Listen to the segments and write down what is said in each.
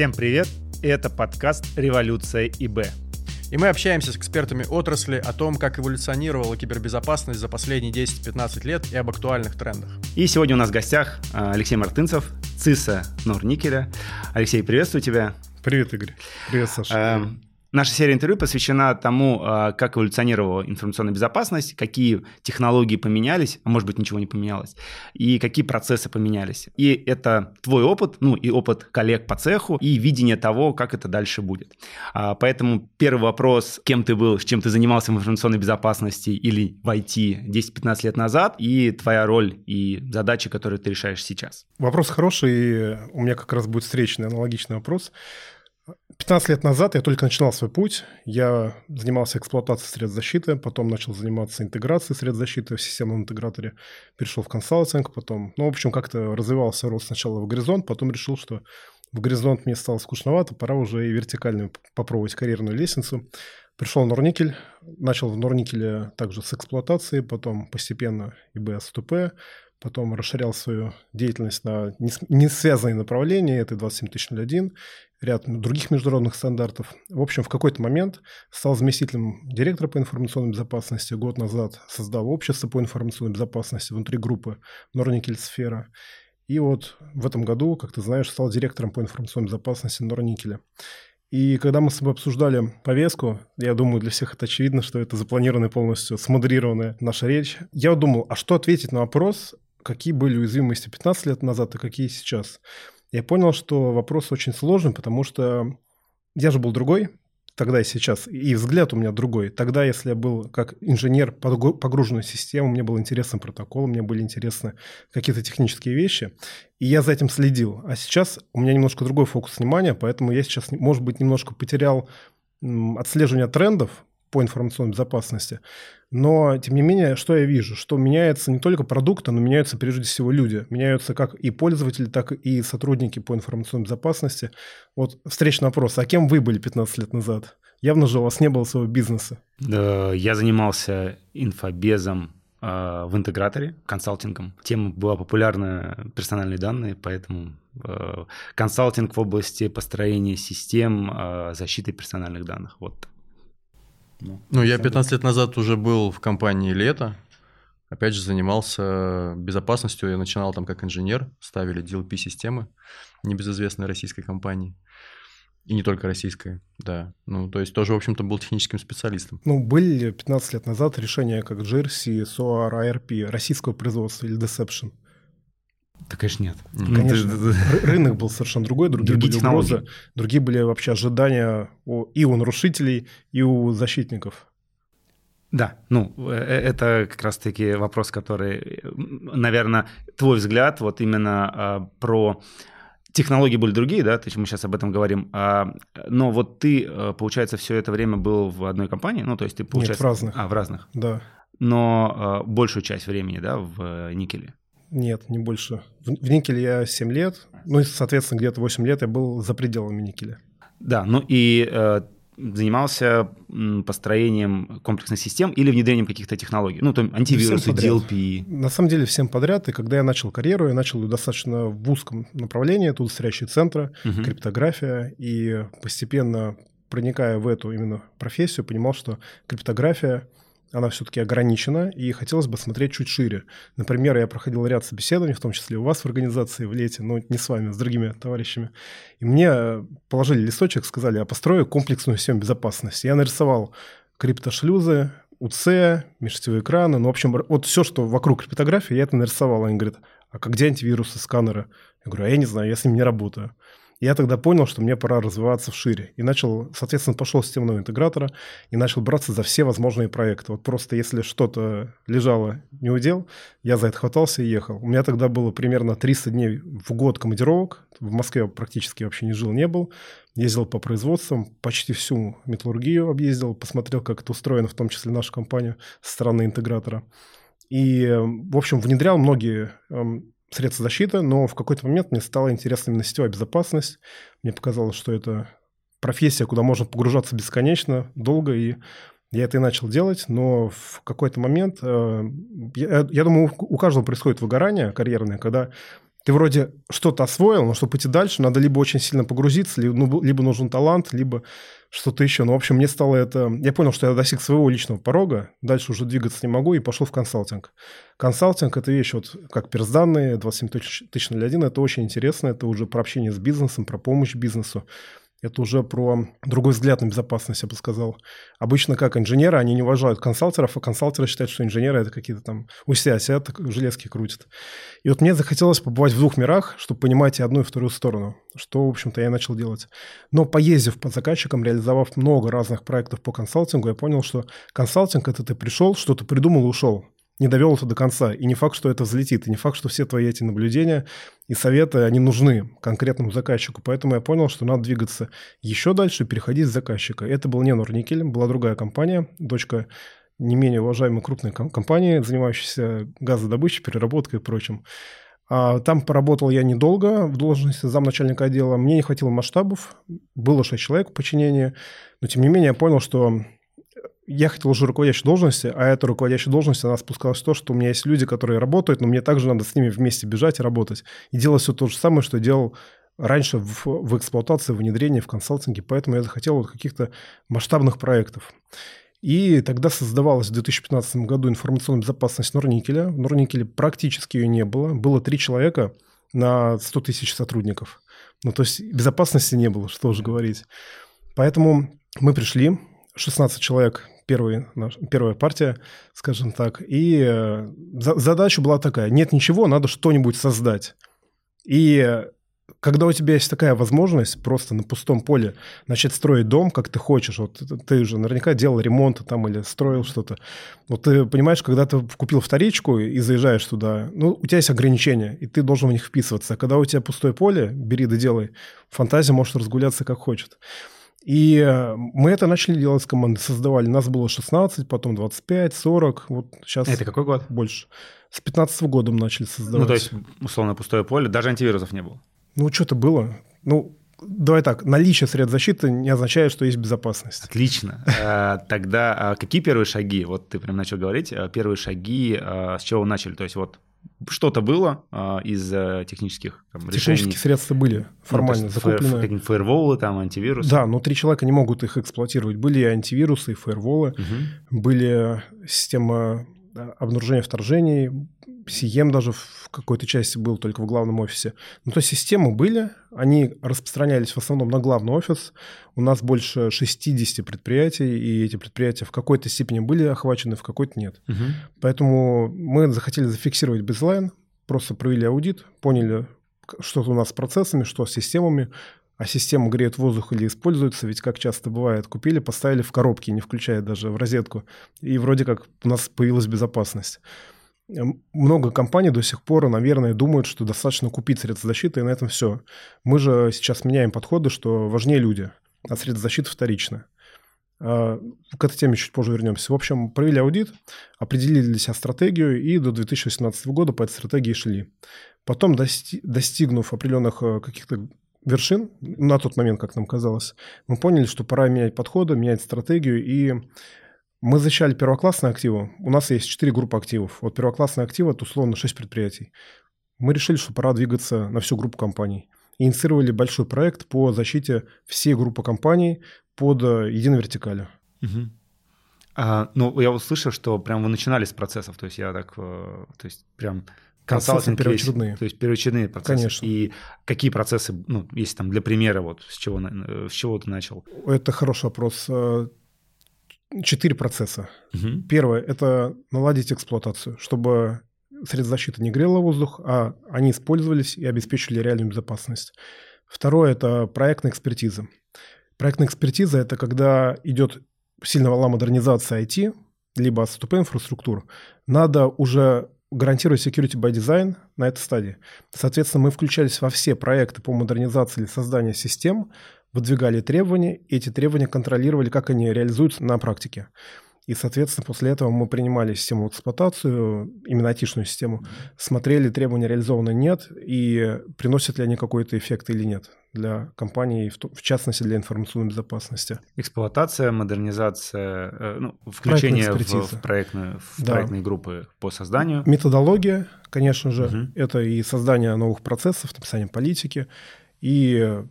Всем привет! Это подкаст «Революция ИБ». И мы общаемся с экспертами отрасли о том, как эволюционировала кибербезопасность за последние 10-15 лет и об актуальных трендах. И сегодня у нас в гостях а, Алексей Мартынцев, ЦИСа Норникеля. Алексей, приветствую тебя. Привет, Игорь. Привет, Саша. Наша серия интервью посвящена тому, а, как эволюционировала информационная безопасность, какие технологии поменялись, а может быть ничего не поменялось, и какие процессы поменялись. И это твой опыт, ну и опыт коллег по цеху, и видение того, как это дальше будет. А, поэтому первый вопрос, кем ты был, с чем ты занимался в информационной безопасности или в IT 10-15 лет назад, и твоя роль и задачи, которые ты решаешь сейчас. Вопрос хороший, и у меня как раз будет встречный аналогичный вопрос. 15 лет назад я только начинал свой путь. Я занимался эксплуатацией средств защиты, потом начал заниматься интеграцией средств защиты в системном интеграторе, перешел в консалтинг, потом, ну, в общем, как-то развивался рост сначала в горизонт, потом решил, что в горизонт мне стало скучновато, пора уже и вертикальную попробовать карьерную лестницу. Пришел в Норникель, начал в Норникеле также с эксплуатации, потом постепенно ИБС ТП, потом расширял свою деятельность на не связанные направления, это 27001, ряд других международных стандартов. В общем, в какой-то момент стал заместителем директора по информационной безопасности. Год назад создал общество по информационной безопасности внутри группы Норникель Сфера. И вот в этом году, как ты знаешь, стал директором по информационной безопасности Норникеля. И когда мы с тобой обсуждали повестку, я думаю, для всех это очевидно, что это запланированная полностью, смодрированная наша речь. Я думал, а что ответить на вопрос, какие были уязвимости 15 лет назад и какие сейчас? я понял, что вопрос очень сложный, потому что я же был другой тогда и сейчас, и взгляд у меня другой. Тогда, если я был как инженер погруженной системы, мне был интересен протокол, мне были интересны какие-то технические вещи, и я за этим следил. А сейчас у меня немножко другой фокус внимания, поэтому я сейчас, может быть, немножко потерял отслеживание трендов, по информационной безопасности. Но, тем не менее, что я вижу? Что меняется не только продукты, но меняются прежде всего люди. Меняются как и пользователи, так и сотрудники по информационной безопасности. Вот встречный вопрос. А кем вы были 15 лет назад? Явно же у вас не было своего бизнеса. Я занимался инфобезом э, в интеграторе, консалтингом. Тема была популярна персональные данные, поэтому э, консалтинг в области построения систем э, защиты персональных данных. Вот ну, ну я 15 лет назад уже был в компании «Лето», опять же занимался безопасностью, я начинал там как инженер, ставили DLP-системы небезызвестной российской компании. И не только российской, да. Ну, то есть тоже, в общем-то, был техническим специалистом. Ну, были 15 лет назад решения как Jersey, SOAR, ARP, российского производства или Deception? Да, конечно, нет. Ну, конечно. Рынок был совершенно другой, другие, другие были технологии. угрозы, другие были вообще ожидания и у нарушителей, и у защитников. Да, ну, э, э, это как раз-таки вопрос, который, наверное, твой взгляд вот именно а, про технологии были другие, да, то есть мы сейчас об этом говорим, а, но вот ты, э, получается, все это время был в одной компании, ну, то есть ты, получается... Нет, в разных. А, в разных. Да. Но а, большую часть времени, да, в никеле. Нет, не больше. В, в никеле я 7 лет, ну и, соответственно, где-то 8 лет я был за пределами никеля. Да, ну и э, занимался построением комплексных систем или внедрением каких-то технологий, ну, то антивирусы, DLP. На самом деле всем подряд, и когда я начал карьеру, я начал достаточно в узком направлении, тут стоящие центры, угу. криптография, и постепенно проникая в эту именно профессию, понимал, что криптография она все-таки ограничена, и хотелось бы смотреть чуть шире. Например, я проходил ряд собеседований, в том числе у вас в организации в лете, но не с вами, а с другими товарищами. И мне положили листочек, сказали, я построю комплексную систему безопасности. Я нарисовал криптошлюзы, УЦ, межсетевые экраны, ну, в общем, вот все, что вокруг криптографии, я это нарисовал. Они говорят, а как где антивирусы, сканеры? Я говорю, а я не знаю, я с ним не работаю. Я тогда понял, что мне пора развиваться в шире. И начал, соответственно, пошел с системного интегратора и начал браться за все возможные проекты. Вот просто если что-то лежало не удел, я за это хватался и ехал. У меня тогда было примерно 300 дней в год командировок. В Москве практически вообще не жил, не был. Ездил по производствам, почти всю металлургию объездил, посмотрел, как это устроено, в том числе нашу компанию со стороны интегратора. И, в общем, внедрял многие эм, средства защиты, но в какой-то момент мне стало интересна именно сетевая безопасность. Мне показалось, что это профессия, куда можно погружаться бесконечно, долго, и я это и начал делать, но в какой-то момент, э, я, я думаю, у каждого происходит выгорание карьерное, когда ты вроде что-то освоил, но чтобы идти дальше, надо либо очень сильно погрузиться, либо, ну, либо нужен талант, либо что-то еще. Ну, в общем, мне стало это... Я понял, что я достиг своего личного порога, дальше уже двигаться не могу, и пошел в консалтинг. Консалтинг – это вещь, вот как персданные, 27001, это очень интересно, это уже про общение с бизнесом, про помощь бизнесу. Это уже про другой взгляд на безопасность, я бы сказал. Обычно как инженеры, они не уважают консалтеров, а консалтеры считают, что инженеры это какие-то там у себя железки крутят. И вот мне захотелось побывать в двух мирах, чтобы понимать и одну, и вторую сторону, что, в общем-то, я начал делать. Но поездив по заказчикам, реализовав много разных проектов по консалтингу, я понял, что консалтинг – это ты пришел, что-то придумал и ушел не довел это до конца. И не факт, что это взлетит. И не факт, что все твои эти наблюдения и советы, они нужны конкретному заказчику. Поэтому я понял, что надо двигаться еще дальше переходить с заказчика. Это был не Норникель, была другая компания, дочка не менее уважаемой крупной компании, занимающейся газодобычей, переработкой и прочим. А там поработал я недолго в должности замначальника отдела. Мне не хватило масштабов. Было 6 человек в подчинении. Но, тем не менее, я понял, что я хотел уже руководящей должности, а эта руководящая должность, она спускалась в то, что у меня есть люди, которые работают, но мне также надо с ними вместе бежать и работать. И делать все то же самое, что делал раньше в, в эксплуатации, внедрении, в консалтинге. Поэтому я захотел вот каких-то масштабных проектов. И тогда создавалась в 2015 году информационная безопасность Норникеля. В Норникеле практически ее не было. Было три человека на 100 тысяч сотрудников. Ну, то есть безопасности не было, что уже говорить. Поэтому мы пришли, 16 человек первый, наш, первая партия, скажем так. И э, за, задача была такая, нет ничего, надо что-нибудь создать. И когда у тебя есть такая возможность просто на пустом поле начать строить дом, как ты хочешь, вот ты же наверняка делал ремонт там или строил что-то, вот ты понимаешь, когда ты купил вторичку и заезжаешь туда, ну, у тебя есть ограничения, и ты должен в них вписываться. А когда у тебя пустое поле, бери да делай, фантазия может разгуляться как хочет. И э, мы это начали делать с командой, создавали. Нас было 16, потом 25, 40, вот сейчас... Это какой год? Больше. С 15 года мы начали создавать. Ну, то есть, условно, пустое поле, даже антивирусов не было? Ну, что-то было. Ну, давай так, наличие средств защиты не означает, что есть безопасность. Отлично. Э, тогда а какие первые шаги? Вот ты прям начал говорить, э, первые шаги, с чего начали? То есть вот что-то было а, из а, технических там, Технические решений. средства были формально ну, закуплены. Какие-нибудь фаерволы, там, антивирусы. Да, но три человека не могут их эксплуатировать. Были и антивирусы, и фаерволы, угу. были система обнаружения вторжений, Сием даже в какой-то части был только в главном офисе. Ну, то есть системы были, они распространялись в основном на главный офис. У нас больше 60 предприятий, и эти предприятия в какой-то степени были охвачены, в какой-то нет. Угу. Поэтому мы захотели зафиксировать бейзлайн, просто провели аудит, поняли, что у нас с процессами, что с системами, а система греет воздух или используется, ведь как часто бывает, купили, поставили в коробке, не включая даже в розетку, и вроде как у нас появилась безопасность. Много компаний до сих пор, наверное, думают, что достаточно купить средства защиты, и на этом все. Мы же сейчас меняем подходы, что важнее люди, а средства защиты вторично. А, к этой теме чуть позже вернемся. В общем, провели аудит, определили для себя стратегию и до 2018 года по этой стратегии шли. Потом, достигнув определенных э, каких-то вершин, на тот момент, как нам казалось, мы поняли, что пора менять подходы, менять стратегию и мы защищали первоклассные активы. У нас есть четыре группы активов. Вот первоклассные активы – это условно 6 предприятий. Мы решили, что пора двигаться на всю группу компаний. Инициировали большой проект по защите всей группы компаний под э, единой вертикалью. Угу. А, ну, я услышал, что прям вы начинали с процессов. То есть я так, э, то есть прям консалтинг первоочередные. То есть первоочередные процессы. Конечно. И какие процессы, ну, если там для примера, вот с чего, э, с чего ты начал? Это хороший вопрос четыре процесса. Угу. Первое – это наладить эксплуатацию, чтобы средства защиты не грело воздух, а они использовались и обеспечивали реальную безопасность. Второе – это проектная экспертиза. Проектная экспертиза – это когда идет сильная волна модернизации IT, либо СТП инфраструктур, надо уже гарантировать security by design на этой стадии. Соответственно, мы включались во все проекты по модернизации или созданию систем, выдвигали требования, и эти требования контролировали, как они реализуются на практике. И, соответственно, после этого мы принимали систему в эксплуатацию, именно айтишную систему, смотрели, требования реализованы нет, и приносят ли они какой-то эффект или нет для компании, в частности для информационной безопасности. Эксплуатация, модернизация, э, ну, включение в, в, проектную, в да. проектные группы по созданию. Методология, конечно же, угу. это и создание новых процессов, написание политики, и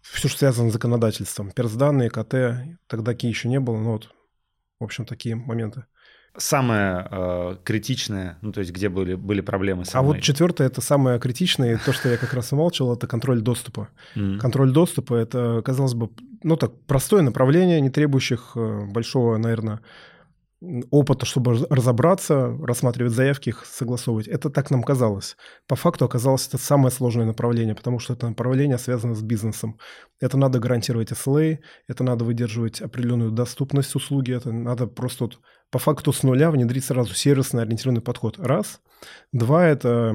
все, что связано с законодательством. Персданные, КТ, тогда такие еще не было, но вот, в общем, такие моменты. Самое э, критичное, ну то есть где были, были проблемы? Самые... А вот четвертое, это самое критичное, то, что я как раз умалчивал, это контроль доступа. Mm. Контроль доступа, это, казалось бы, ну так, простое направление, не требующих э, большого, наверное, опыта, чтобы разобраться, рассматривать заявки, их согласовывать. Это так нам казалось. По факту оказалось это самое сложное направление, потому что это направление связано с бизнесом. Это надо гарантировать SLA, это надо выдерживать определенную доступность услуги, это надо просто вот по факту с нуля внедрить сразу сервисно ориентированный подход. Раз. Два – это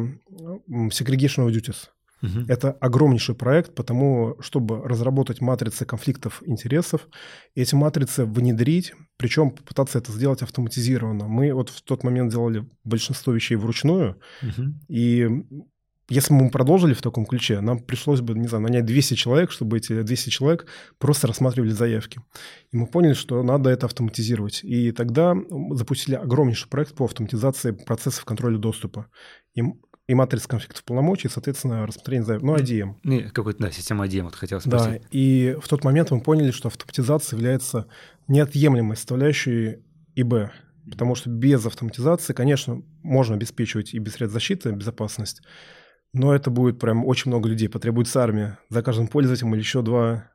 segregation of duties. Угу. Это огромнейший проект, потому чтобы разработать матрицы конфликтов интересов, эти матрицы внедрить, причем попытаться это сделать автоматизированно. Мы вот в тот момент делали большинство вещей вручную, угу. и если бы мы продолжили в таком ключе, нам пришлось бы, не знаю, нанять 200 человек, чтобы эти 200 человек просто рассматривали заявки. И мы поняли, что надо это автоматизировать. И тогда запустили огромнейший проект по автоматизации процессов контроля доступа. И и матрица конфликтов полномочий, соответственно, рассмотрение заявок. Ну, IDM. Ну, какой-то, да, система IDM, вот хотел спросить. Да, и в тот момент мы поняли, что автоматизация является неотъемлемой составляющей ИБ. Потому что без автоматизации, конечно, можно обеспечивать и без средств защиты безопасность, но это будет прям очень много людей, потребуется армия. За каждым пользователем или еще два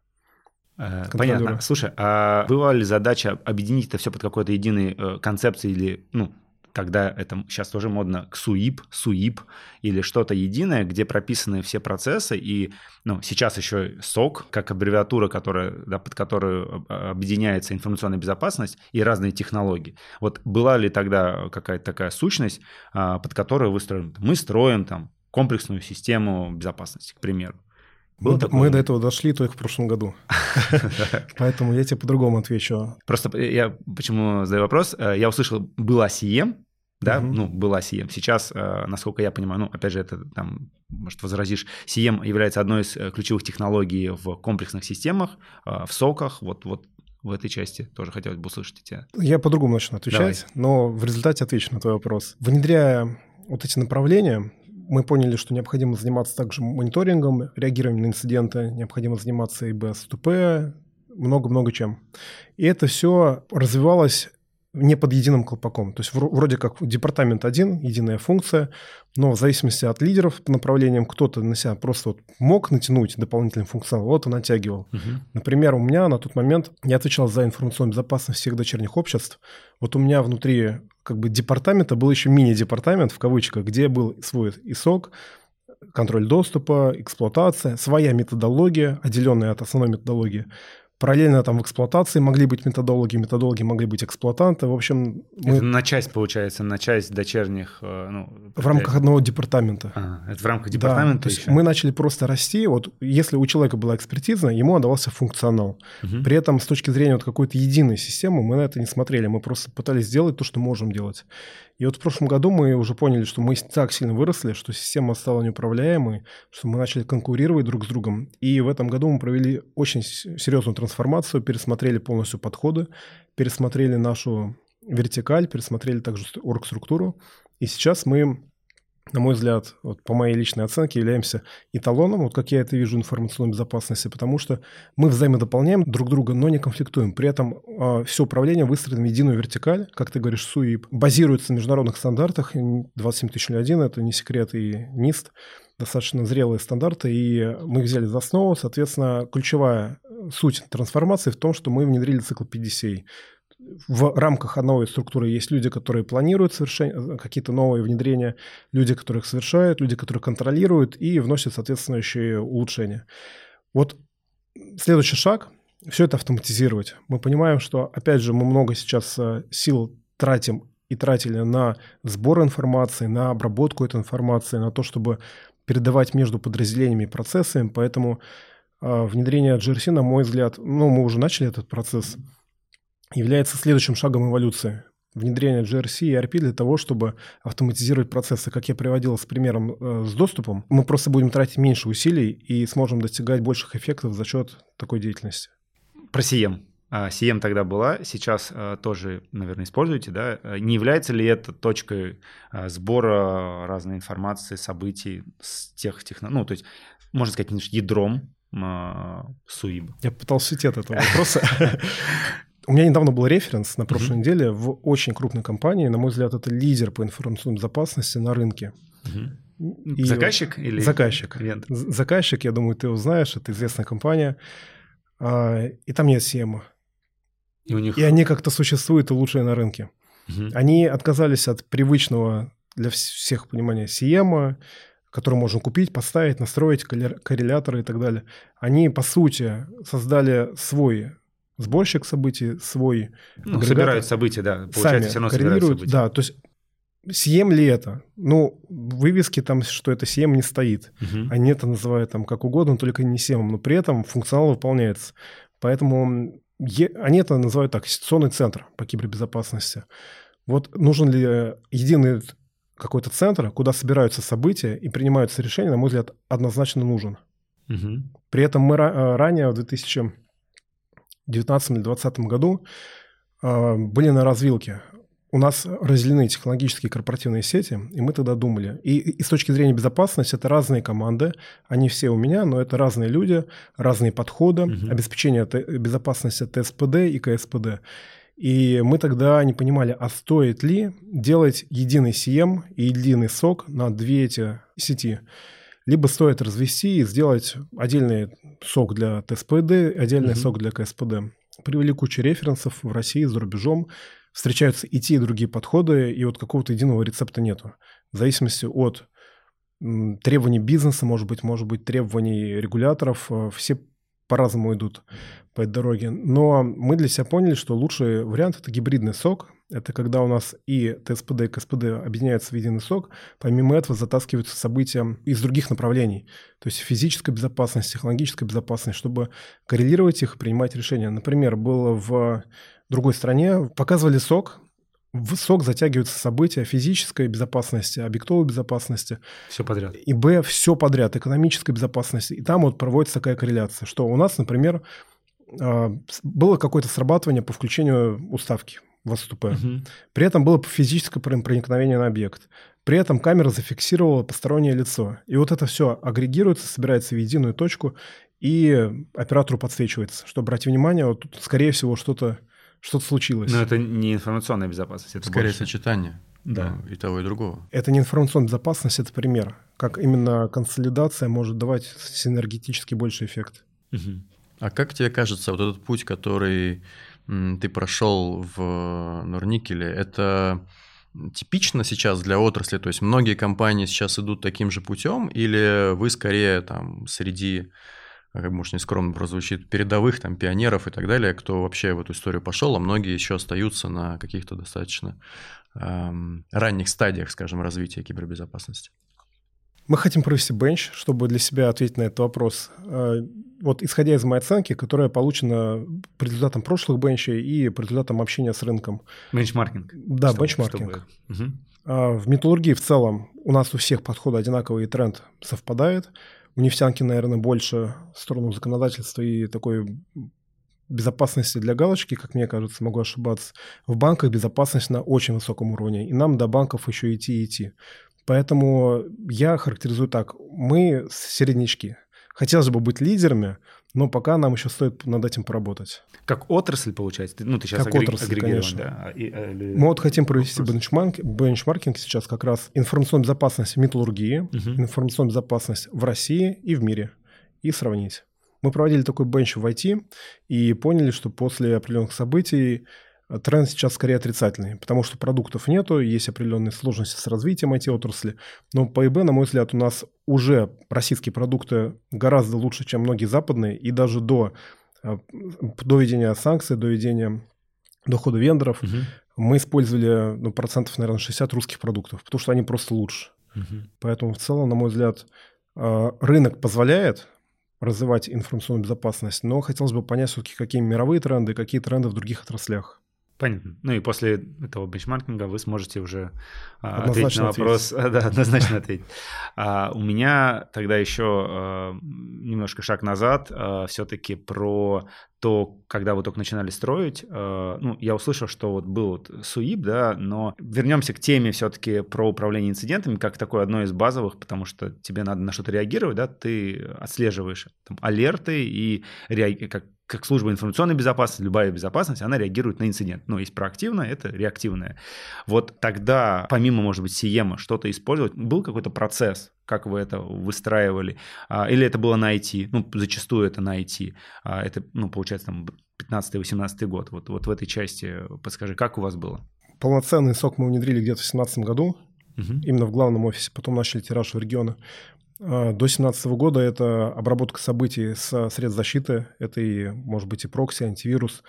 э, Понятно. Слушай, а была ли задача объединить это все под какой-то единой э, концепцией или, ну, когда это сейчас тоже модно, к СУИП, или что-то единое, где прописаны все процессы, и ну, сейчас еще СОК, как аббревиатура, которая, да, под которую объединяется информационная безопасность и разные технологии. Вот была ли тогда какая-то такая сущность, а, под которую вы строим? Мы строим там комплексную систему безопасности, к примеру. Было мы, мы до этого дошли только в прошлом году. Поэтому я тебе по-другому отвечу. Просто я почему задаю вопрос. Э, я услышал, была CM, да, угу. ну, была CM. Сейчас, э, насколько я понимаю, ну, опять же, это там, может, возразишь, CM является одной из э, ключевых технологий в комплексных системах, в соках, вот, вот в этой части тоже хотелось бы услышать тебя. Я по-другому начну отвечать, Давай. но в результате отвечу на твой вопрос. Внедряя вот эти направления, мы поняли, что необходимо заниматься также мониторингом, реагированием на инциденты, необходимо заниматься ИБС-ТП, много-много чем. И это все развивалось не под единым колпаком. То есть вроде как департамент один, единая функция, но в зависимости от лидеров по направлениям кто-то на себя просто вот мог натянуть дополнительный функционал, вот и натягивал. Угу. Например, у меня на тот момент я отвечал за информационную безопасность всех дочерних обществ. Вот у меня внутри как бы департамента был еще мини-департамент в кавычках, где был свой ИСОК, контроль доступа, эксплуатация, своя методология, отделенная от основной методологии. Параллельно там в эксплуатации могли быть методологи, методологи могли быть эксплуатанты. В общем, мы... Это на часть, получается, на часть дочерних... Э, ну, в рамках одного департамента. А, это в рамках департамента да, еще? мы начали просто расти. Вот если у человека была экспертиза, ему отдавался функционал. Угу. При этом с точки зрения вот какой-то единой системы мы на это не смотрели. Мы просто пытались сделать то, что можем делать. И вот в прошлом году мы уже поняли, что мы так сильно выросли, что система стала неуправляемой, что мы начали конкурировать друг с другом. И в этом году мы провели очень серьезную трансформацию, пересмотрели полностью подходы, пересмотрели нашу вертикаль, пересмотрели также оргструктуру. И сейчас мы на мой взгляд, вот по моей личной оценке, являемся эталоном, вот как я это вижу, информационной безопасности, потому что мы взаимодополняем друг друга, но не конфликтуем. При этом э, а, все управление выстроено в единую вертикаль, как ты говоришь, СУИП, базируется на международных стандартах, 27001, это не секрет, и НИСТ, достаточно зрелые стандарты, и мы их взяли за основу. Соответственно, ключевая суть трансформации в том, что мы внедрили цикл PDCA в рамках новой структуры есть люди, которые планируют совершение, э, какие-то новые внедрения, люди, которые их совершают, люди, которые контролируют и вносят соответствующие улучшения. Вот следующий шаг – все это автоматизировать. Мы понимаем, что, опять же, мы много сейчас э, сил тратим и тратили на сбор информации, на обработку этой информации, на то, чтобы передавать между подразделениями процессами. Поэтому э, внедрение GRC, на мой взгляд, ну, мы уже начали этот процесс – является следующим шагом эволюции внедрение GRC и ERP для того, чтобы автоматизировать процессы. Как я приводил с примером э, с доступом, мы просто будем тратить меньше усилий и сможем достигать больших эффектов за счет такой деятельности. Про CM. CM а, тогда была, сейчас э, тоже, наверное, используете, да? Не является ли это точкой э, сбора разной информации, событий с тех технологий? Ну, то есть, можно сказать, ядром СУИБ. Я пытался уйти от этого вопроса. У меня недавно был референс на прошлой uh-huh. неделе в очень крупной компании. На мой взгляд, это лидер по информационной безопасности на рынке. Uh-huh. И заказчик или заказчик? Клиент? Заказчик, я думаю, ты узнаешь, это известная компания. А, и там нет CM. И, у них... и они как-то существуют и лучшие на рынке. Uh-huh. Они отказались от привычного для всех понимания CM, который можно купить, поставить, настроить, корреляторы и так далее. Они, по сути, создали свой сборщик событий, свой... Ну, собирают события, да. Получается, сами все равно коррелируют, события. Да, то есть Сием ли это? Ну, вывески там, что это Сием не стоит. Угу. Они это называют там как угодно, только не Сиемом, но при этом функционал выполняется. Поэтому е- они это называют так, ситуационный центр по кибербезопасности. Вот нужен ли единый какой-то центр, куда собираются события и принимаются решения, на мой взгляд, однозначно нужен. Угу. При этом мы ра- ранее, в 2000 2019 или 2020 году а, были на развилке. У нас разделены технологические корпоративные сети, и мы тогда думали. И, и с точки зрения безопасности это разные команды, они все у меня, но это разные люди, разные подходы, угу. обеспечение безопасности ТСПД и КСПД. И мы тогда не понимали, а стоит ли делать единый CM и единый сок на две эти сети либо стоит развести и сделать отдельный сок для ТСПД, отдельный mm-hmm. сок для КСПД. Привели кучу референсов в России, за рубежом. Встречаются и те, и другие подходы, и вот какого-то единого рецепта нету. В зависимости от требований бизнеса, может быть, может быть, требований регуляторов, э, все по-разному идут по этой дороге. Но мы для себя поняли, что лучший вариант – это гибридный сок. Это когда у нас и ТСПД, и КСПД объединяются в единый сок. Помимо этого затаскиваются события из других направлений. То есть физическая безопасность, технологическая безопасность, чтобы коррелировать их и принимать решения. Например, было в другой стране, показывали сок, в сок затягиваются события физической безопасности, объектовой безопасности. Все подряд. И Б, все подряд, экономической безопасности. И там вот проводится такая корреляция, что у нас, например, а, было какое-то срабатывание по включению уставки в СТП. Угу. При этом было физическое проникновение на объект. При этом камера зафиксировала постороннее лицо. И вот это все агрегируется, собирается в единую точку, и оператору подсвечивается, что, обратите внимание, вот тут, скорее всего, что-то что-то случилось. Но это не информационная безопасность. Это Скорее больше... сочетание да. Ну, и того, и другого. Это не информационная безопасность, это пример. Как именно консолидация может давать синергетически больший эффект. Угу. А как тебе кажется, вот этот путь, который ты прошел в Норникеле, это типично сейчас для отрасли? То есть многие компании сейчас идут таким же путем, или вы скорее там среди как может нескромно прозвучит, передовых там пионеров и так далее, кто вообще в эту историю пошел, а многие еще остаются на каких-то достаточно эм, ранних стадиях, скажем, развития кибербезопасности. Мы хотим провести бенч, чтобы для себя ответить на этот вопрос. Э, вот исходя из моей оценки, которая получена по результатам прошлых бенчей и по результатам общения с рынком. Бенчмаркинг. Да, чтобы, бенчмаркинг. Чтобы... Угу. В металлургии в целом у нас у всех подходы одинаковые, и тренд совпадает. У нефтянки, наверное, больше в сторону законодательства и такой безопасности для галочки, как мне кажется, могу ошибаться. В банках безопасность на очень высоком уровне, и нам до банков еще идти и идти. Поэтому я характеризую так. Мы середнячки. Хотелось бы быть лидерами, но пока нам еще стоит над этим поработать. Как отрасль, получается? Ну, ты сейчас как агрег... отрасль, конечно. Да? И, а, или... Мы вот хотим провести бенчмарк... бенчмаркинг сейчас как раз информационная безопасность металлургии, угу. информационная безопасность в России и в мире, и сравнить. Мы проводили такой бенч в IT и поняли, что после определенных событий тренд сейчас скорее отрицательный, потому что продуктов нету, есть определенные сложности с развитием IT-отрасли. Но по ИБ, на мой взгляд, у нас уже российские продукты гораздо лучше, чем многие западные, и даже до, э, до введения санкций, до введения дохода вендоров угу. мы использовали ну, процентов, наверное, 60 русских продуктов, потому что они просто лучше. Угу. Поэтому в целом, на мой взгляд, э, рынок позволяет развивать информационную безопасность, но хотелось бы понять все-таки, какие мировые тренды, какие тренды в других отраслях. Понятно. Ну и после этого бенчмаркинга вы сможете уже а, ответить на вопрос. Ответить. Да, однозначно ответить. А, у меня тогда еще а, немножко шаг назад, а, все-таки про то, когда вы только начинали строить, а, ну, я услышал, что вот был вот СУИП, да, но вернемся к теме все-таки про управление инцидентами, как такое одно из базовых, потому что тебе надо на что-то реагировать, да, ты отслеживаешь там, алерты и реаги- как как служба информационной безопасности, любая безопасность, она реагирует на инцидент. Ну, есть проактивная, это реактивная. Вот тогда, помимо, может быть, CM, что-то использовать, был какой-то процесс, как вы это выстраивали? А, или это было на IT? Ну, зачастую это на IT. А, это, ну, получается, там, 15-18 год. Вот, вот в этой части подскажи, как у вас было? Полноценный сок мы внедрили где-то в 2017 году, угу. именно в главном офисе. Потом начали тираж в регионы. А, до 2017 года это обработка событий с средств защиты, это и, может быть, и прокси, антивирус.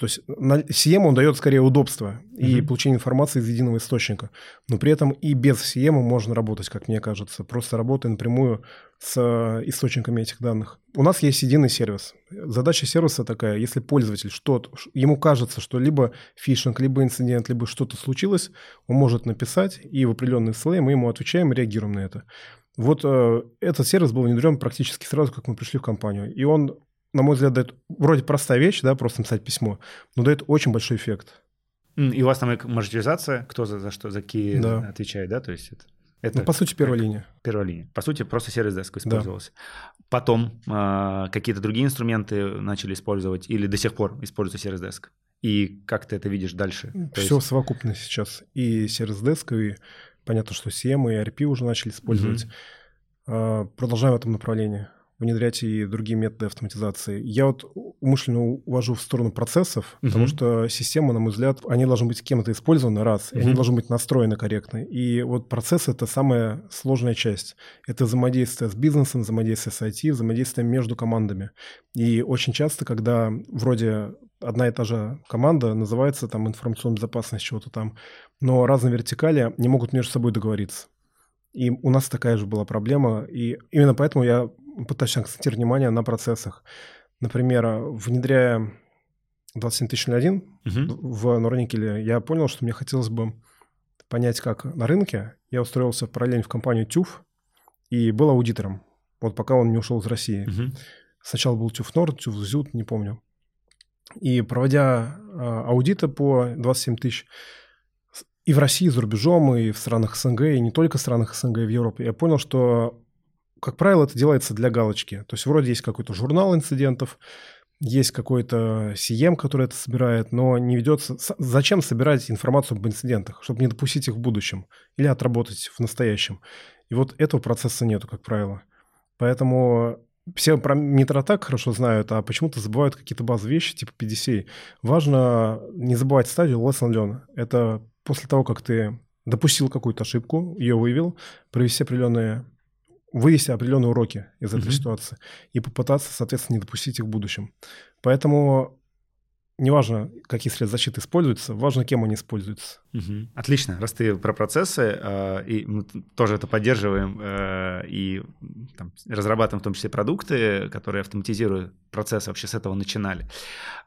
То есть на CM он дает скорее удобство mm-hmm. и получение информации из единого источника. Но при этом и без CM можно работать, как мне кажется, просто работая напрямую с источниками этих данных. У нас есть единый сервис. Задача сервиса такая, если пользователь что-то, ему кажется, что либо фишинг, либо инцидент, либо что-то случилось, он может написать, и в определенный слой мы ему отвечаем и реагируем на это. Вот э, этот сервис был внедрен практически сразу, как мы пришли в компанию. И он, на мой взгляд, дает вроде простая вещь, да, просто написать письмо, но дает очень большой эффект. И у вас там маршрутизация, кто за, за что, за какие да. отвечает, да, то есть это... Это ну, по сути, первая линия. Первая линия. По сути, просто сервис деск использовался. Да. Потом э, какие-то другие инструменты начали использовать или до сих пор используется сервис деск? И как ты это видишь дальше? Все есть... совокупно сейчас. И сервис деск, и Понятно, что CM и RP уже начали использовать. Mm-hmm. Продолжаем в этом направлении внедрять и другие методы автоматизации. Я вот умышленно увожу в сторону процессов, uh-huh. потому что система, на мой взгляд, они должны быть кем-то использованы раз, uh-huh. и они должны быть настроены корректно. И вот процесс – это самая сложная часть. Это взаимодействие с бизнесом, взаимодействие с IT, взаимодействие между командами. И очень часто, когда вроде одна и та же команда называется там информационная безопасность чего-то там, но разные вертикали не могут между собой договориться. И у нас такая же была проблема, и именно поэтому я пытаюсь акцентировать внимание на процессах. Например, внедряя 27001 угу. в Норникеле, я понял, что мне хотелось бы понять, как на рынке. Я устроился параллельно в компанию ТЮФ и был аудитором, вот пока он не ушел из России. Угу. Сначала был ТЮФ Норд, ТЮФ Зют, не помню. И проводя а, аудиты по 27 тысяч и в России, и за рубежом, и в странах СНГ, и не только в странах СНГ, и в Европе, я понял, что, как правило, это делается для галочки. То есть вроде есть какой-то журнал инцидентов, есть какой-то CM, который это собирает, но не ведется... Зачем собирать информацию об инцидентах? Чтобы не допустить их в будущем или отработать в настоящем. И вот этого процесса нету, как правило. Поэтому все про Митро так хорошо знают, а почему-то забывают какие-то базовые вещи, типа PDCA. Важно не забывать стадию lesson learn. Это после того, как ты допустил какую-то ошибку, ее вывел, провести определенные вывести определенные уроки из этой mm-hmm. ситуации и попытаться, соответственно, не допустить их в будущем. Поэтому неважно, какие средства защиты используются, важно, кем они используются. Угу. Отлично. Раз ты про процессы, э, и мы тоже это поддерживаем, э, и там, разрабатываем в том числе продукты, которые автоматизируют процессы, вообще с этого начинали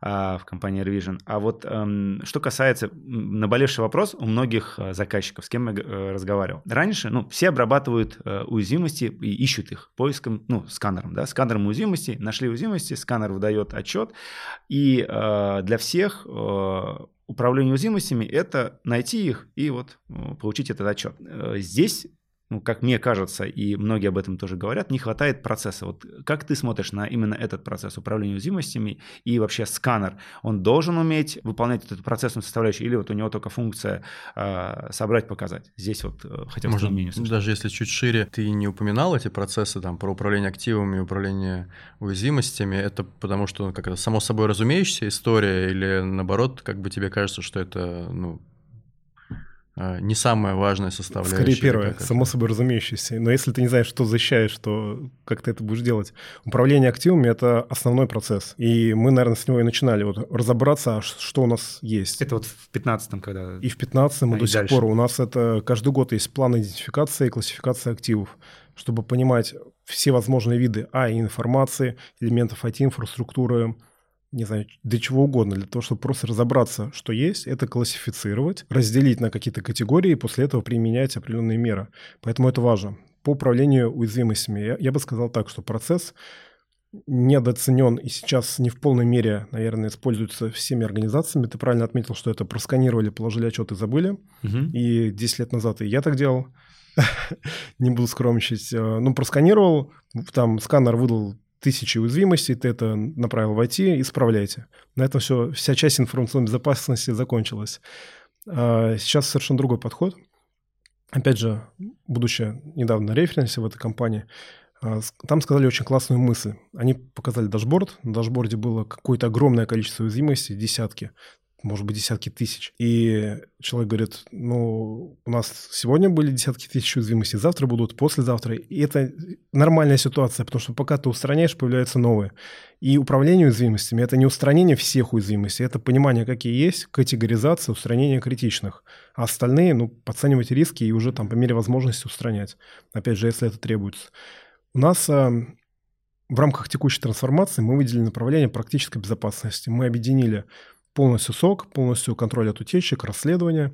э, в компании Revision. А вот э, что касается, наболевший вопрос у многих э, заказчиков, с кем я э, разговаривал. Раньше, ну, все обрабатывают э, уязвимости и ищут их поиском, ну, сканером, да, сканером уязвимости, нашли уязвимости, сканер выдает отчет, и э, для всех э, управление уязвимостями – это найти их и вот э, получить этот отчет. Э, здесь ну, как мне кажется, и многие об этом тоже говорят, не хватает процесса. Вот как ты смотришь на именно этот процесс управления уязвимостями и вообще сканер? Он должен уметь выполнять эту процессную составляющую или вот у него только функция э, собрать, показать? Здесь вот э, хотел Может, мнение. Даже если чуть шире, ты не упоминал эти процессы там про управление активами, управление уязвимостями, это потому что ну, как это само собой разумеющаяся история или наоборот, как бы тебе кажется, что это ну, не самая важная составляющая. Скорее первое, само собой разумеющееся. Но если ты не знаешь, что защищаешь, то как ты это будешь делать? Управление активами — это основной процесс. И мы, наверное, с него и начинали вот разобраться, что у нас есть. Это вот в 15-м, когда... И в 15-м, а, и до сих дальше. пор. У нас это каждый год есть план идентификации и классификации активов, чтобы понимать все возможные виды А, информации, элементов IT-инфраструктуры, не знаю, для чего угодно, для того, чтобы просто разобраться, что есть, это классифицировать, разделить на какие-то категории и после этого применять определенные меры. Поэтому это важно. По управлению уязвимостями я, я бы сказал так, что процесс недооценен и сейчас не в полной мере, наверное, используется всеми организациями. Ты правильно отметил, что это просканировали, положили отчет и забыли. Угу. И 10 лет назад и я так делал. не буду скромничать. Э, ну, просканировал, там сканер выдал тысячи уязвимостей, ты это направил в IT, исправляйте. На этом все, вся часть информационной безопасности закончилась. А сейчас совершенно другой подход. Опять же, будучи недавно на референсе в этой компании, а, там сказали очень классную мысль. Они показали дашборд. На дашборде было какое-то огромное количество уязвимостей, десятки может быть, десятки тысяч. И человек говорит, ну, у нас сегодня были десятки тысяч уязвимостей, завтра будут, послезавтра. И это нормальная ситуация, потому что пока ты устраняешь, появляются новые. И управление уязвимостями – это не устранение всех уязвимостей, это понимание, какие есть, категоризация, устранение критичных. А остальные, ну, подценивать риски и уже там по мере возможности устранять. Опять же, если это требуется. У нас э, в рамках текущей трансформации мы выделили направление практической безопасности. Мы объединили полностью сок, полностью контроль от утечек, расследования.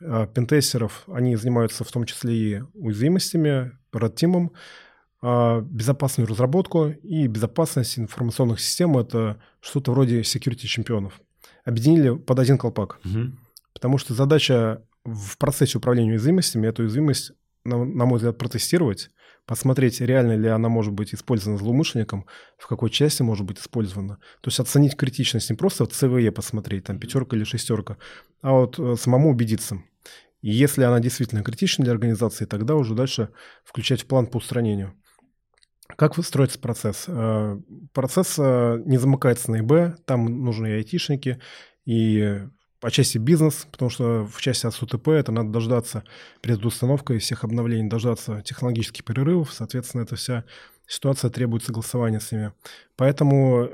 А, пентестеров, они занимаются в том числе и уязвимостями, red а, безопасную разработку и безопасность информационных систем – это что-то вроде security чемпионов. Объединили под один колпак. Угу. Потому что задача в процессе управления уязвимостями – эту уязвимость, на, на мой взгляд, протестировать, посмотреть, реально ли она может быть использована злоумышленником, в какой части может быть использована. То есть оценить критичность не просто в ЦВЕ посмотреть, там пятерка или шестерка, а вот э, самому убедиться. И если она действительно критична для организации, тогда уже дальше включать в план по устранению. Как строится процесс? Э, процесс э, не замыкается на ИБ, там нужны и айтишники, и по части бизнес, потому что в части от СУТП это надо дождаться перед установкой всех обновлений, дождаться технологических перерывов, соответственно, эта вся ситуация требует согласования с ними. Поэтому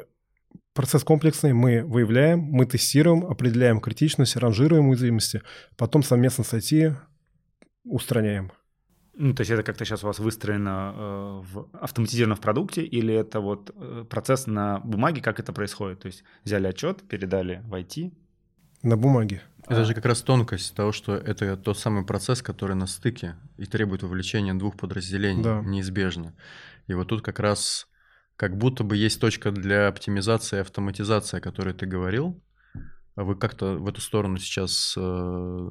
процесс комплексный, мы выявляем, мы тестируем, определяем критичность, ранжируем уязвимости, потом совместно с IT устраняем. Ну, то есть это как-то сейчас у вас выстроено э, в автоматизировано в продукте, или это вот э, процесс на бумаге, как это происходит? То есть взяли отчет, передали в IT, на бумаге. Это а. же как раз тонкость того, что это тот самый процесс, который на стыке и требует вовлечения двух подразделений да. неизбежно. И вот тут как раз как будто бы есть точка для оптимизации и автоматизации, о которой ты говорил. А вы как-то в эту сторону сейчас э,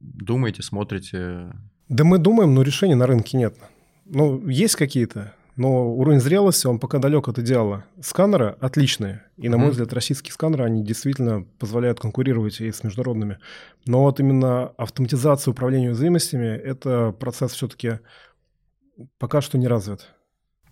думаете, смотрите? Да мы думаем, но решений на рынке нет. Ну, есть какие-то, но уровень зрелости, он пока далек от идеала. Сканеры отличные. И, на мой mm-hmm. взгляд, российские сканеры, они действительно позволяют конкурировать и с международными. Но вот именно автоматизация управления уязвимостями – это процесс все-таки пока что не развит.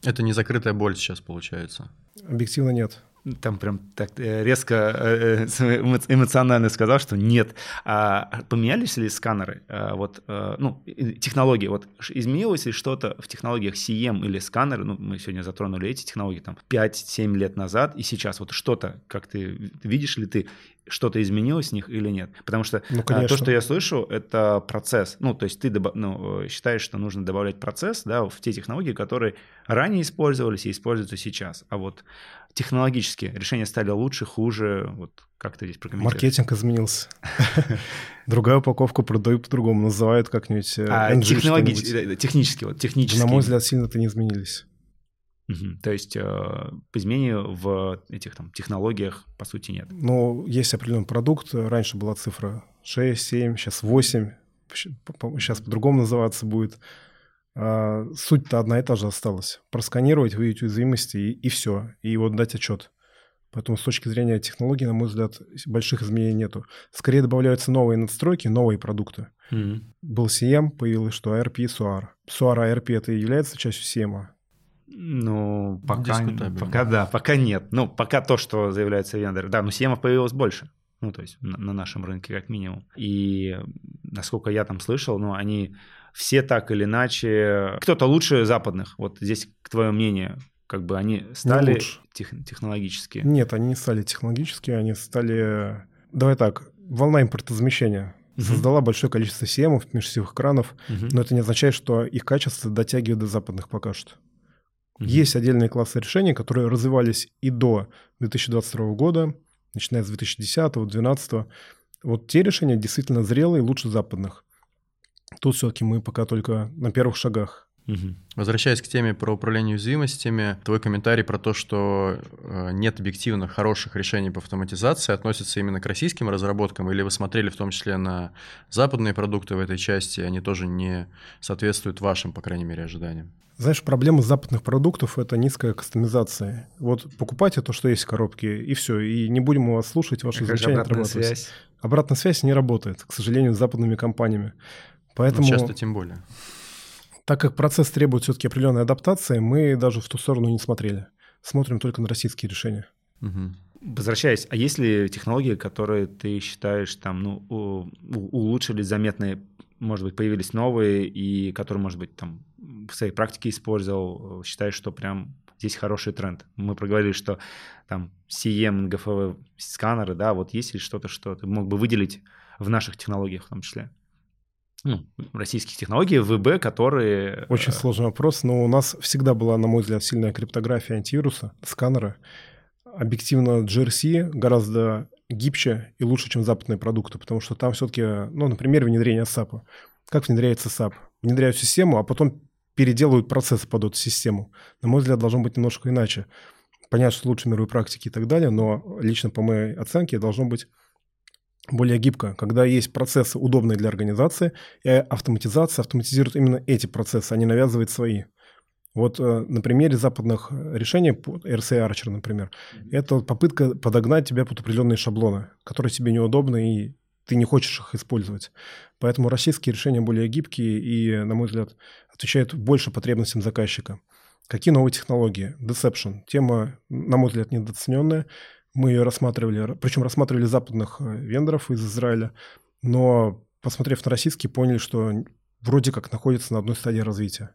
Это не закрытая боль сейчас получается? Объективно нет там прям так э, резко э, э, эмоционально сказал, что нет. А поменялись ли сканеры? А вот, ну, технологии. Вот изменилось ли что-то в технологиях CM или сканеры? Ну, мы сегодня затронули эти технологии там 5-7 лет назад и сейчас. Вот что-то, как ты видишь ли ты, что-то изменилось в них или нет? Потому что ну, то, что я слышу, это процесс. Ну, то есть ты ну, считаешь, что нужно добавлять процесс да, в те технологии, которые ранее использовались и используются сейчас. А вот технологически решения стали лучше, хуже? Вот как ты здесь прокомментируешь? Маркетинг изменился. Другая упаковка продают по-другому, называют как-нибудь э, А технологически, технически, вот технически. На мой взгляд, сильно-то не изменились. То есть э, изменений в этих там технологиях по сути нет. Ну, есть определенный продукт. Раньше была цифра 6, 7, сейчас 8. Сейчас по-другому называться будет. А, суть-то одна и та же осталась. Просканировать, выявить уязвимости и, и все. И вот дать отчет. Поэтому с точки зрения технологий, на мой взгляд, больших изменений нету. Скорее добавляются новые надстройки, новые продукты. Mm-hmm. Был CM, появилось что ARP и SOAR. SOAR ARP это является частью CM. Ну, пока, пока да, пока нет. Ну, пока то, что заявляется вендор. Да, но CM появилось больше. Ну, то есть на, на нашем рынке как минимум. И насколько я там слышал, ну, они все так или иначе... Кто-то лучше западных. Вот здесь, к твоему мнению, как бы они стали тех, технологически? Нет, они не стали технологически, они стали... Давай так, волна импортозамещения угу. создала большое количество CM, межсетевых экранов, угу. но это не означает, что их качество дотягивает до западных пока что. Есть отдельные классы решений, которые развивались и до 2022 года, начиная с 2010-2012. Вот те решения действительно зрелые, лучше западных. Тут все-таки мы пока только на первых шагах. Угу. Возвращаясь к теме про управление уязвимостями, твой комментарий про то, что э, нет объективно хороших решений по автоматизации, относится именно к российским разработкам, или вы смотрели в том числе на западные продукты в этой части, они тоже не соответствуют вашим, по крайней мере, ожиданиям? Знаешь, проблема западных продуктов – это низкая кастомизация. Вот покупайте то, что есть в коробке, и все. И не будем у вас слушать, ваши замечания отрабатывать. Связь? Обратная связь не работает, к сожалению, с западными компаниями. Поэтому... Ну, часто тем более. Так как процесс требует все-таки определенной адаптации, мы даже в ту сторону не смотрели. Смотрим только на российские решения. Угу. Возвращаясь, а есть ли технологии, которые ты считаешь там, ну, улучшили заметные, может быть, появились новые, и которые, может быть, там в своей практике использовал, считаешь, что прям здесь хороший тренд? Мы проговорили, что там CM, ГФВ, сканеры, да, вот есть ли что-то, что ты мог бы выделить в наших технологиях в том числе? Ну, российских технологий, ВБ, которые... Очень сложный вопрос, но у нас всегда была, на мой взгляд, сильная криптография антивируса, сканеры. Объективно GRC гораздо гибче и лучше, чем западные продукты, потому что там все-таки, ну, например, внедрение SAP. Как внедряется SAP? Внедряют систему, а потом переделывают процессы под эту систему. На мой взгляд, должно быть немножко иначе. Понятно, что лучше мировой практики и так далее, но лично по моей оценке должно быть более гибко, когда есть процессы, удобные для организации, и автоматизация автоматизирует именно эти процессы, а не навязывает свои. Вот э, на примере западных решений, RCA Archer, например, это попытка подогнать тебя под определенные шаблоны, которые тебе неудобны, и ты не хочешь их использовать. Поэтому российские решения более гибкие и, на мой взгляд, отвечают больше потребностям заказчика. Какие новые технологии? Deception. Тема, на мой взгляд, недооцененная. Мы ее рассматривали, причем рассматривали западных э, вендоров из Израиля, но, посмотрев на российские, поняли, что вроде как находится на одной стадии развития.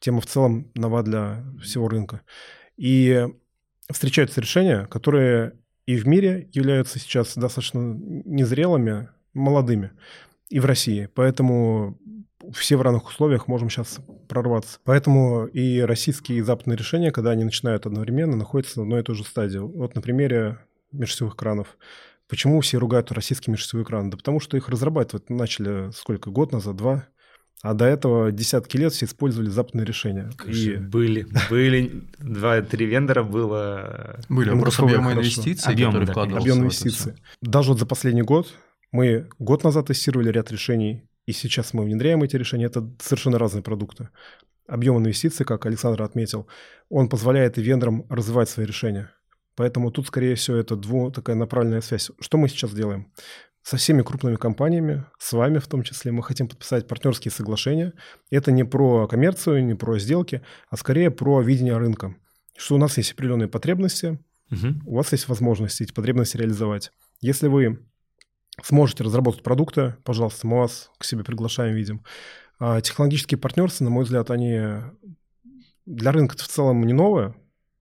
Тема в целом нова для всего рынка. И встречаются решения, которые и в мире являются сейчас достаточно незрелыми, молодыми, и в России. Поэтому все в равных условиях можем сейчас прорваться. Поэтому и российские, и западные решения, когда они начинают одновременно, находятся на одной и той же стадии. Вот на примере межсетевых кранов. Почему все ругают российские межсетевые краны? Да потому что их разрабатывать начали сколько? Год назад, два? А до этого десятки лет все использовали западные решения. и... Были, были, два-три вендора было... Были, вопрос объема инвестиций, объем, который да, вкладывался Объем инвестиций. Даже вот за последний год мы год назад тестировали ряд решений, и сейчас мы внедряем эти решения. Это совершенно разные продукты. Объем инвестиций, как Александр отметил, он позволяет и вендорам развивать свои решения. Поэтому тут, скорее всего, это дву, такая направленная связь. Что мы сейчас делаем? Со всеми крупными компаниями, с вами в том числе, мы хотим подписать партнерские соглашения. Это не про коммерцию, не про сделки, а скорее про видение рынка. Что у нас есть определенные потребности, угу. у вас есть возможность эти потребности реализовать. Если вы сможете разработать продукты, пожалуйста, мы вас к себе приглашаем, видим. А технологические партнерства, на мой взгляд, они для рынка в целом не новые,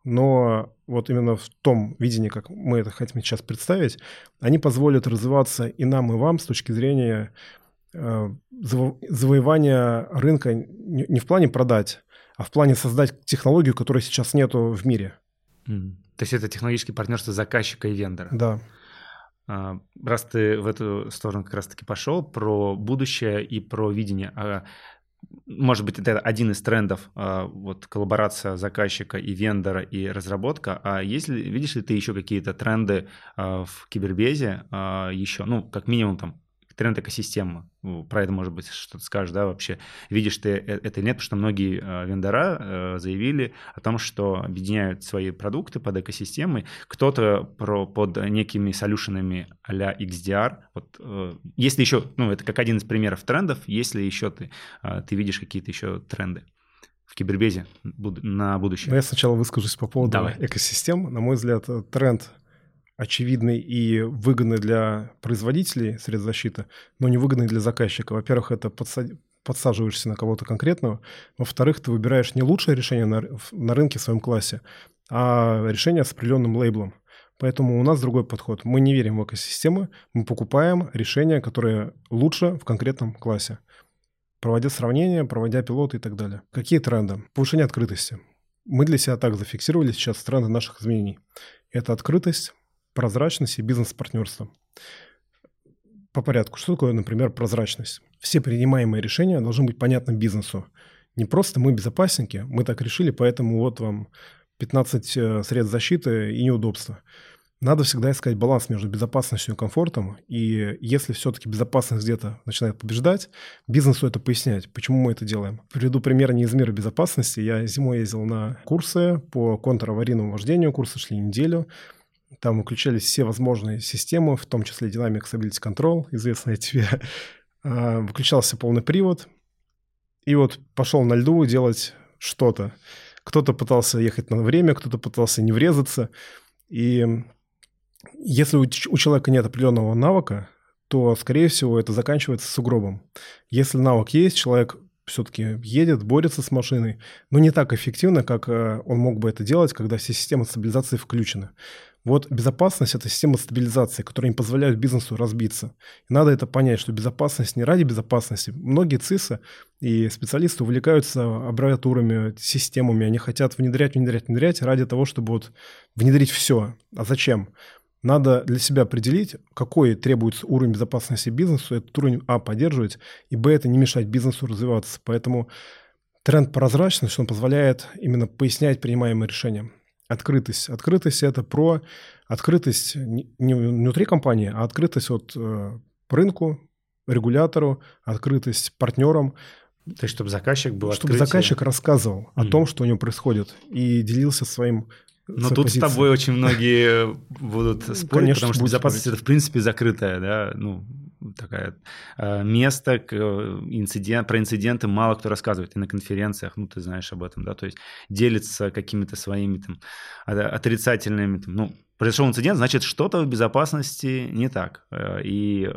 но вот именно в том видении, как мы это хотим сейчас представить, они позволят развиваться и нам, и вам с точки зрения э, завоевания рынка не в плане продать, а в плане создать технологию, которой сейчас нету в мире. Mm. То есть это технологические партнерства заказчика и вендора. Да. А, раз ты в эту сторону как раз-таки пошел, про будущее и про видение. А, может быть, это один из трендов, а, вот коллаборация заказчика и вендора и разработка. А есть ли, видишь ли ты еще какие-то тренды в кибербезе еще, ну, как минимум там тренд экосистемы. Про это, может быть, что-то скажешь, да, вообще. Видишь ты э, это или нет, потому что многие э, вендора э, заявили о том, что объединяют свои продукты под экосистемой. Кто-то про, под некими солюшенами а-ля XDR. Вот, если еще, ну, это как один из примеров трендов, если еще ты, ты видишь какие-то еще тренды в кибербезе на будущее. Ну, я сначала выскажусь по поводу Давай. экосистем. На мой взгляд, тренд очевидный и выгодный для производителей средств защиты, но не выгодный для заказчика. Во-первых, это подсад... подсаживаешься на кого-то конкретного. Во-вторых, ты выбираешь не лучшее решение на, на рынке в своем классе, а решение с определенным лейблом. Поэтому у нас другой подход. Мы не верим в экосистемы, мы покупаем решения, которые лучше в конкретном классе. Проводя сравнения, проводя пилоты и так далее. Какие тренды? Повышение открытости. Мы для себя так зафиксировали сейчас тренды наших изменений. Это открытость, прозрачность и бизнес-партнерство. По порядку. Что такое, например, прозрачность? Все принимаемые решения должны быть понятны бизнесу. Не просто мы безопасники, мы так решили, поэтому вот вам 15 э, средств защиты и неудобства. Надо всегда искать баланс между безопасностью и комфортом. И если все-таки безопасность где-то начинает побеждать, бизнесу это пояснять, почему мы это делаем. Приведу пример не из мира безопасности. Я зимой ездил на курсы по контраварийному вождению. Курсы шли неделю. Там включались все возможные системы, в том числе Dynamic Stability Control, известная тебе. А, выключался полный привод. И вот пошел на льду делать что-то. Кто-то пытался ехать на время, кто-то пытался не врезаться. И если у, у человека нет определенного навыка, то, скорее всего, это заканчивается сугробом. Если навык есть, человек все-таки едет, борется с машиной, но не так эффективно, как э, он мог бы это делать, когда все системы стабилизации включены. Вот безопасность – это система стабилизации, которая не позволяет бизнесу разбиться. И надо это понять, что безопасность не ради безопасности. Многие ЦИСы и специалисты увлекаются аббревиатурами, системами. Они хотят внедрять, внедрять, внедрять ради того, чтобы вот внедрить все. А зачем? Надо для себя определить, какой требуется уровень безопасности бизнесу, этот уровень А поддерживать, и Б это не мешать бизнесу развиваться. Поэтому тренд прозрачности, он позволяет именно пояснять принимаемые решения. Открытость. Открытость – это про открытость не внутри компании, а открытость от э, рынку, регулятору, открытость партнерам. То есть, чтобы заказчик был Чтобы открытие. заказчик рассказывал mm. о том, что у него происходит, и делился своим но тут позиции. с тобой очень многие будут спорить, Конечно, потому что безопасность спорить. это в принципе закрытая, да, ну такая э, место э, инцидент, про инциденты мало кто рассказывает и на конференциях, ну ты знаешь об этом, да, то есть делится какими-то своими там отрицательными, там, ну произошел инцидент, значит что-то в безопасности не так, э, и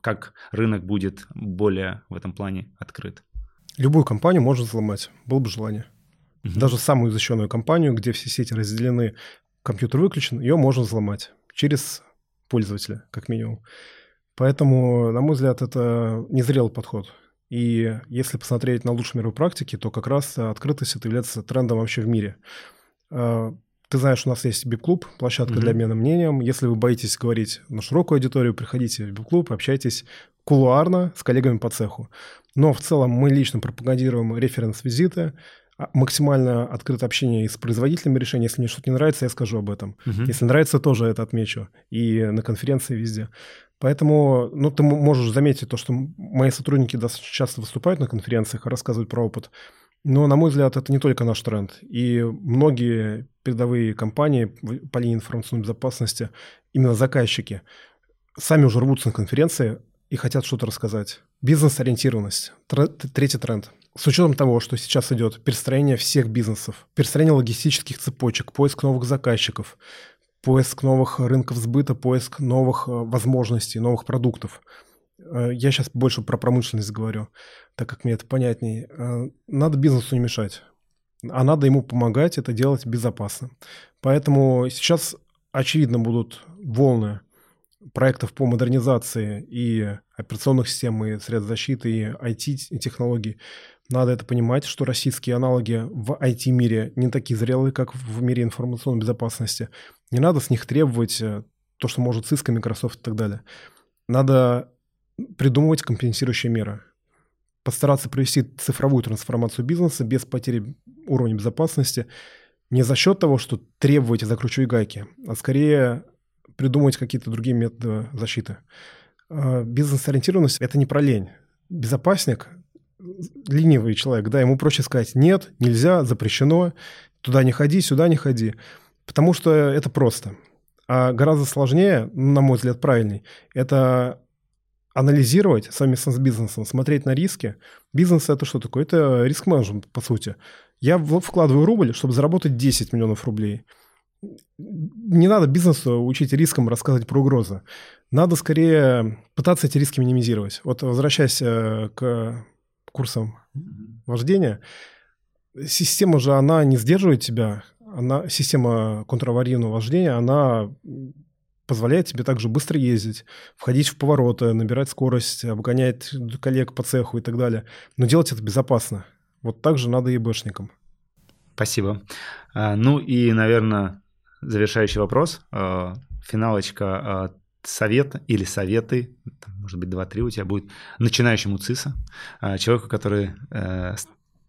как рынок будет более в этом плане открыт. Любую компанию можно взломать, было бы желание. Угу. Даже самую защищенную компанию, где все сети разделены, компьютер выключен, ее можно взломать через пользователя, как минимум. Поэтому, на мой взгляд, это незрелый подход. И если посмотреть на лучшие мировые практики, то как раз открытость это является трендом вообще в мире. А, ты знаешь, у нас есть бип-клуб, площадка mm-hmm. для обмена мнением. Если вы боитесь говорить на широкую аудиторию, приходите в бип-клуб, общайтесь кулуарно с коллегами по цеху. Но в целом мы лично пропагандируем референс-визиты, а, максимально открыто общение с производителями решения. Если мне что-то не нравится, я скажу об этом. Угу. Если нравится, тоже это отмечу. И на конференции везде. Поэтому, ну, ты можешь заметить то, что мои сотрудники достаточно часто выступают на конференциях и рассказывают про опыт. Но, на мой взгляд, это не только наш тренд. И многие передовые компании по линии информационной безопасности, именно заказчики, сами уже рвутся на конференции и хотят что-то рассказать. Бизнес-ориентированность. Третий тренд – с учетом того, что сейчас идет перестроение всех бизнесов, перестроение логистических цепочек, поиск новых заказчиков, поиск новых рынков сбыта, поиск новых э, возможностей, новых продуктов. Э, я сейчас больше про промышленность говорю, так как мне это понятнее. Э, надо бизнесу не мешать, а надо ему помогать это делать безопасно. Поэтому сейчас, очевидно, будут волны проектов по модернизации и операционных систем, и средств защиты, и IT-технологий. Надо это понимать, что российские аналоги в IT-мире не такие зрелые, как в мире информационной безопасности. Не надо с них требовать э, то, что может Cisco, Microsoft и так далее. Надо придумывать компенсирующие меры. Постараться провести цифровую трансформацию бизнеса без потери уровня безопасности не за счет того, что требовать и закручивать гайки, а скорее придумывать какие-то другие методы защиты. А, бизнес-ориентированность – это не про лень. Безопасник ленивый человек, да, ему проще сказать «нет, нельзя, запрещено, туда не ходи, сюда не ходи», потому что это просто. А гораздо сложнее, на мой взгляд, правильней, это анализировать совместно с бизнесом, смотреть на риски. Бизнес – это что такое? Это риск-менеджмент, по сути. Я вкладываю рубль, чтобы заработать 10 миллионов рублей. Не надо бизнесу учить рискам рассказывать про угрозы. Надо скорее пытаться эти риски минимизировать. Вот возвращаясь э, к курсом вождения, система же, она не сдерживает тебя, она, система контраварийного вождения, она позволяет тебе также быстро ездить, входить в повороты, набирать скорость, обгонять коллег по цеху и так далее. Но делать это безопасно. Вот так же надо и бэшникам. Спасибо. А, ну и, наверное, завершающий вопрос. А, финалочка. А, совет или советы, может быть, два-три у тебя будет начинающему ЦИСа, человеку, который э,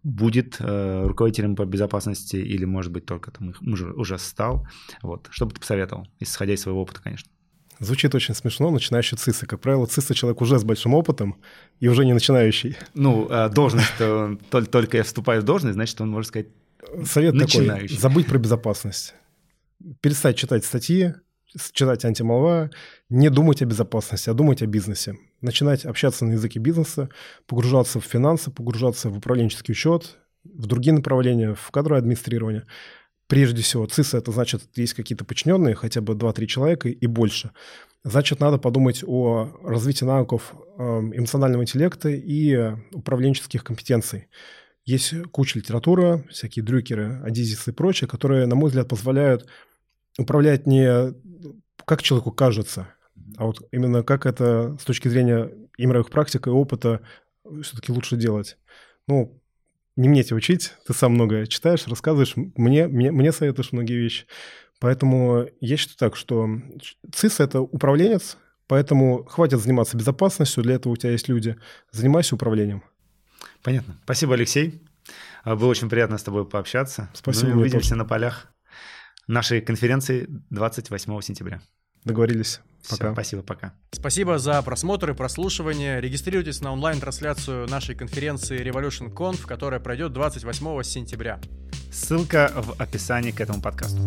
будет э, руководителем по безопасности или, может быть, только там уже, уже стал. Вот. Что бы ты посоветовал, исходя из своего опыта, конечно? Звучит очень смешно, начинающий ЦИСа. Как правило, ЦИСа человек уже с большим опытом и уже не начинающий. Ну, должность, только я вступаю в должность, значит, он, может сказать, Совет такой, забыть про безопасность. Перестать читать статьи, читать антимолва, не думать о безопасности, а думать о бизнесе. Начинать общаться на языке бизнеса, погружаться в финансы, погружаться в управленческий учет, в другие направления, в кадровое администрирование. Прежде всего, ЦИСа – это значит, есть какие-то подчиненные, хотя бы 2-3 человека и больше. Значит, надо подумать о развитии навыков эм, эмоционального интеллекта и управленческих компетенций. Есть куча литературы, всякие дрюкеры, адизисы и прочее, которые, на мой взгляд, позволяют управлять не как человеку кажется, а вот именно как это с точки зрения и мировых практик, и опыта все-таки лучше делать. Ну, не мне тебя учить, ты сам много читаешь, рассказываешь, мне, мне, мне советуешь многие вещи. Поэтому я считаю так, что ЦИС – это управленец, поэтому хватит заниматься безопасностью, для этого у тебя есть люди. Занимайся управлением. Понятно. Спасибо, Алексей. Было очень приятно с тобой пообщаться. Спасибо. Мы увидимся на полях нашей конференции 28 сентября. Договорились. Пока. Все, спасибо, пока. Спасибо за просмотр и прослушивание. Регистрируйтесь на онлайн-трансляцию нашей конференции Revolution Conf, которая пройдет 28 сентября. Ссылка в описании к этому подкасту.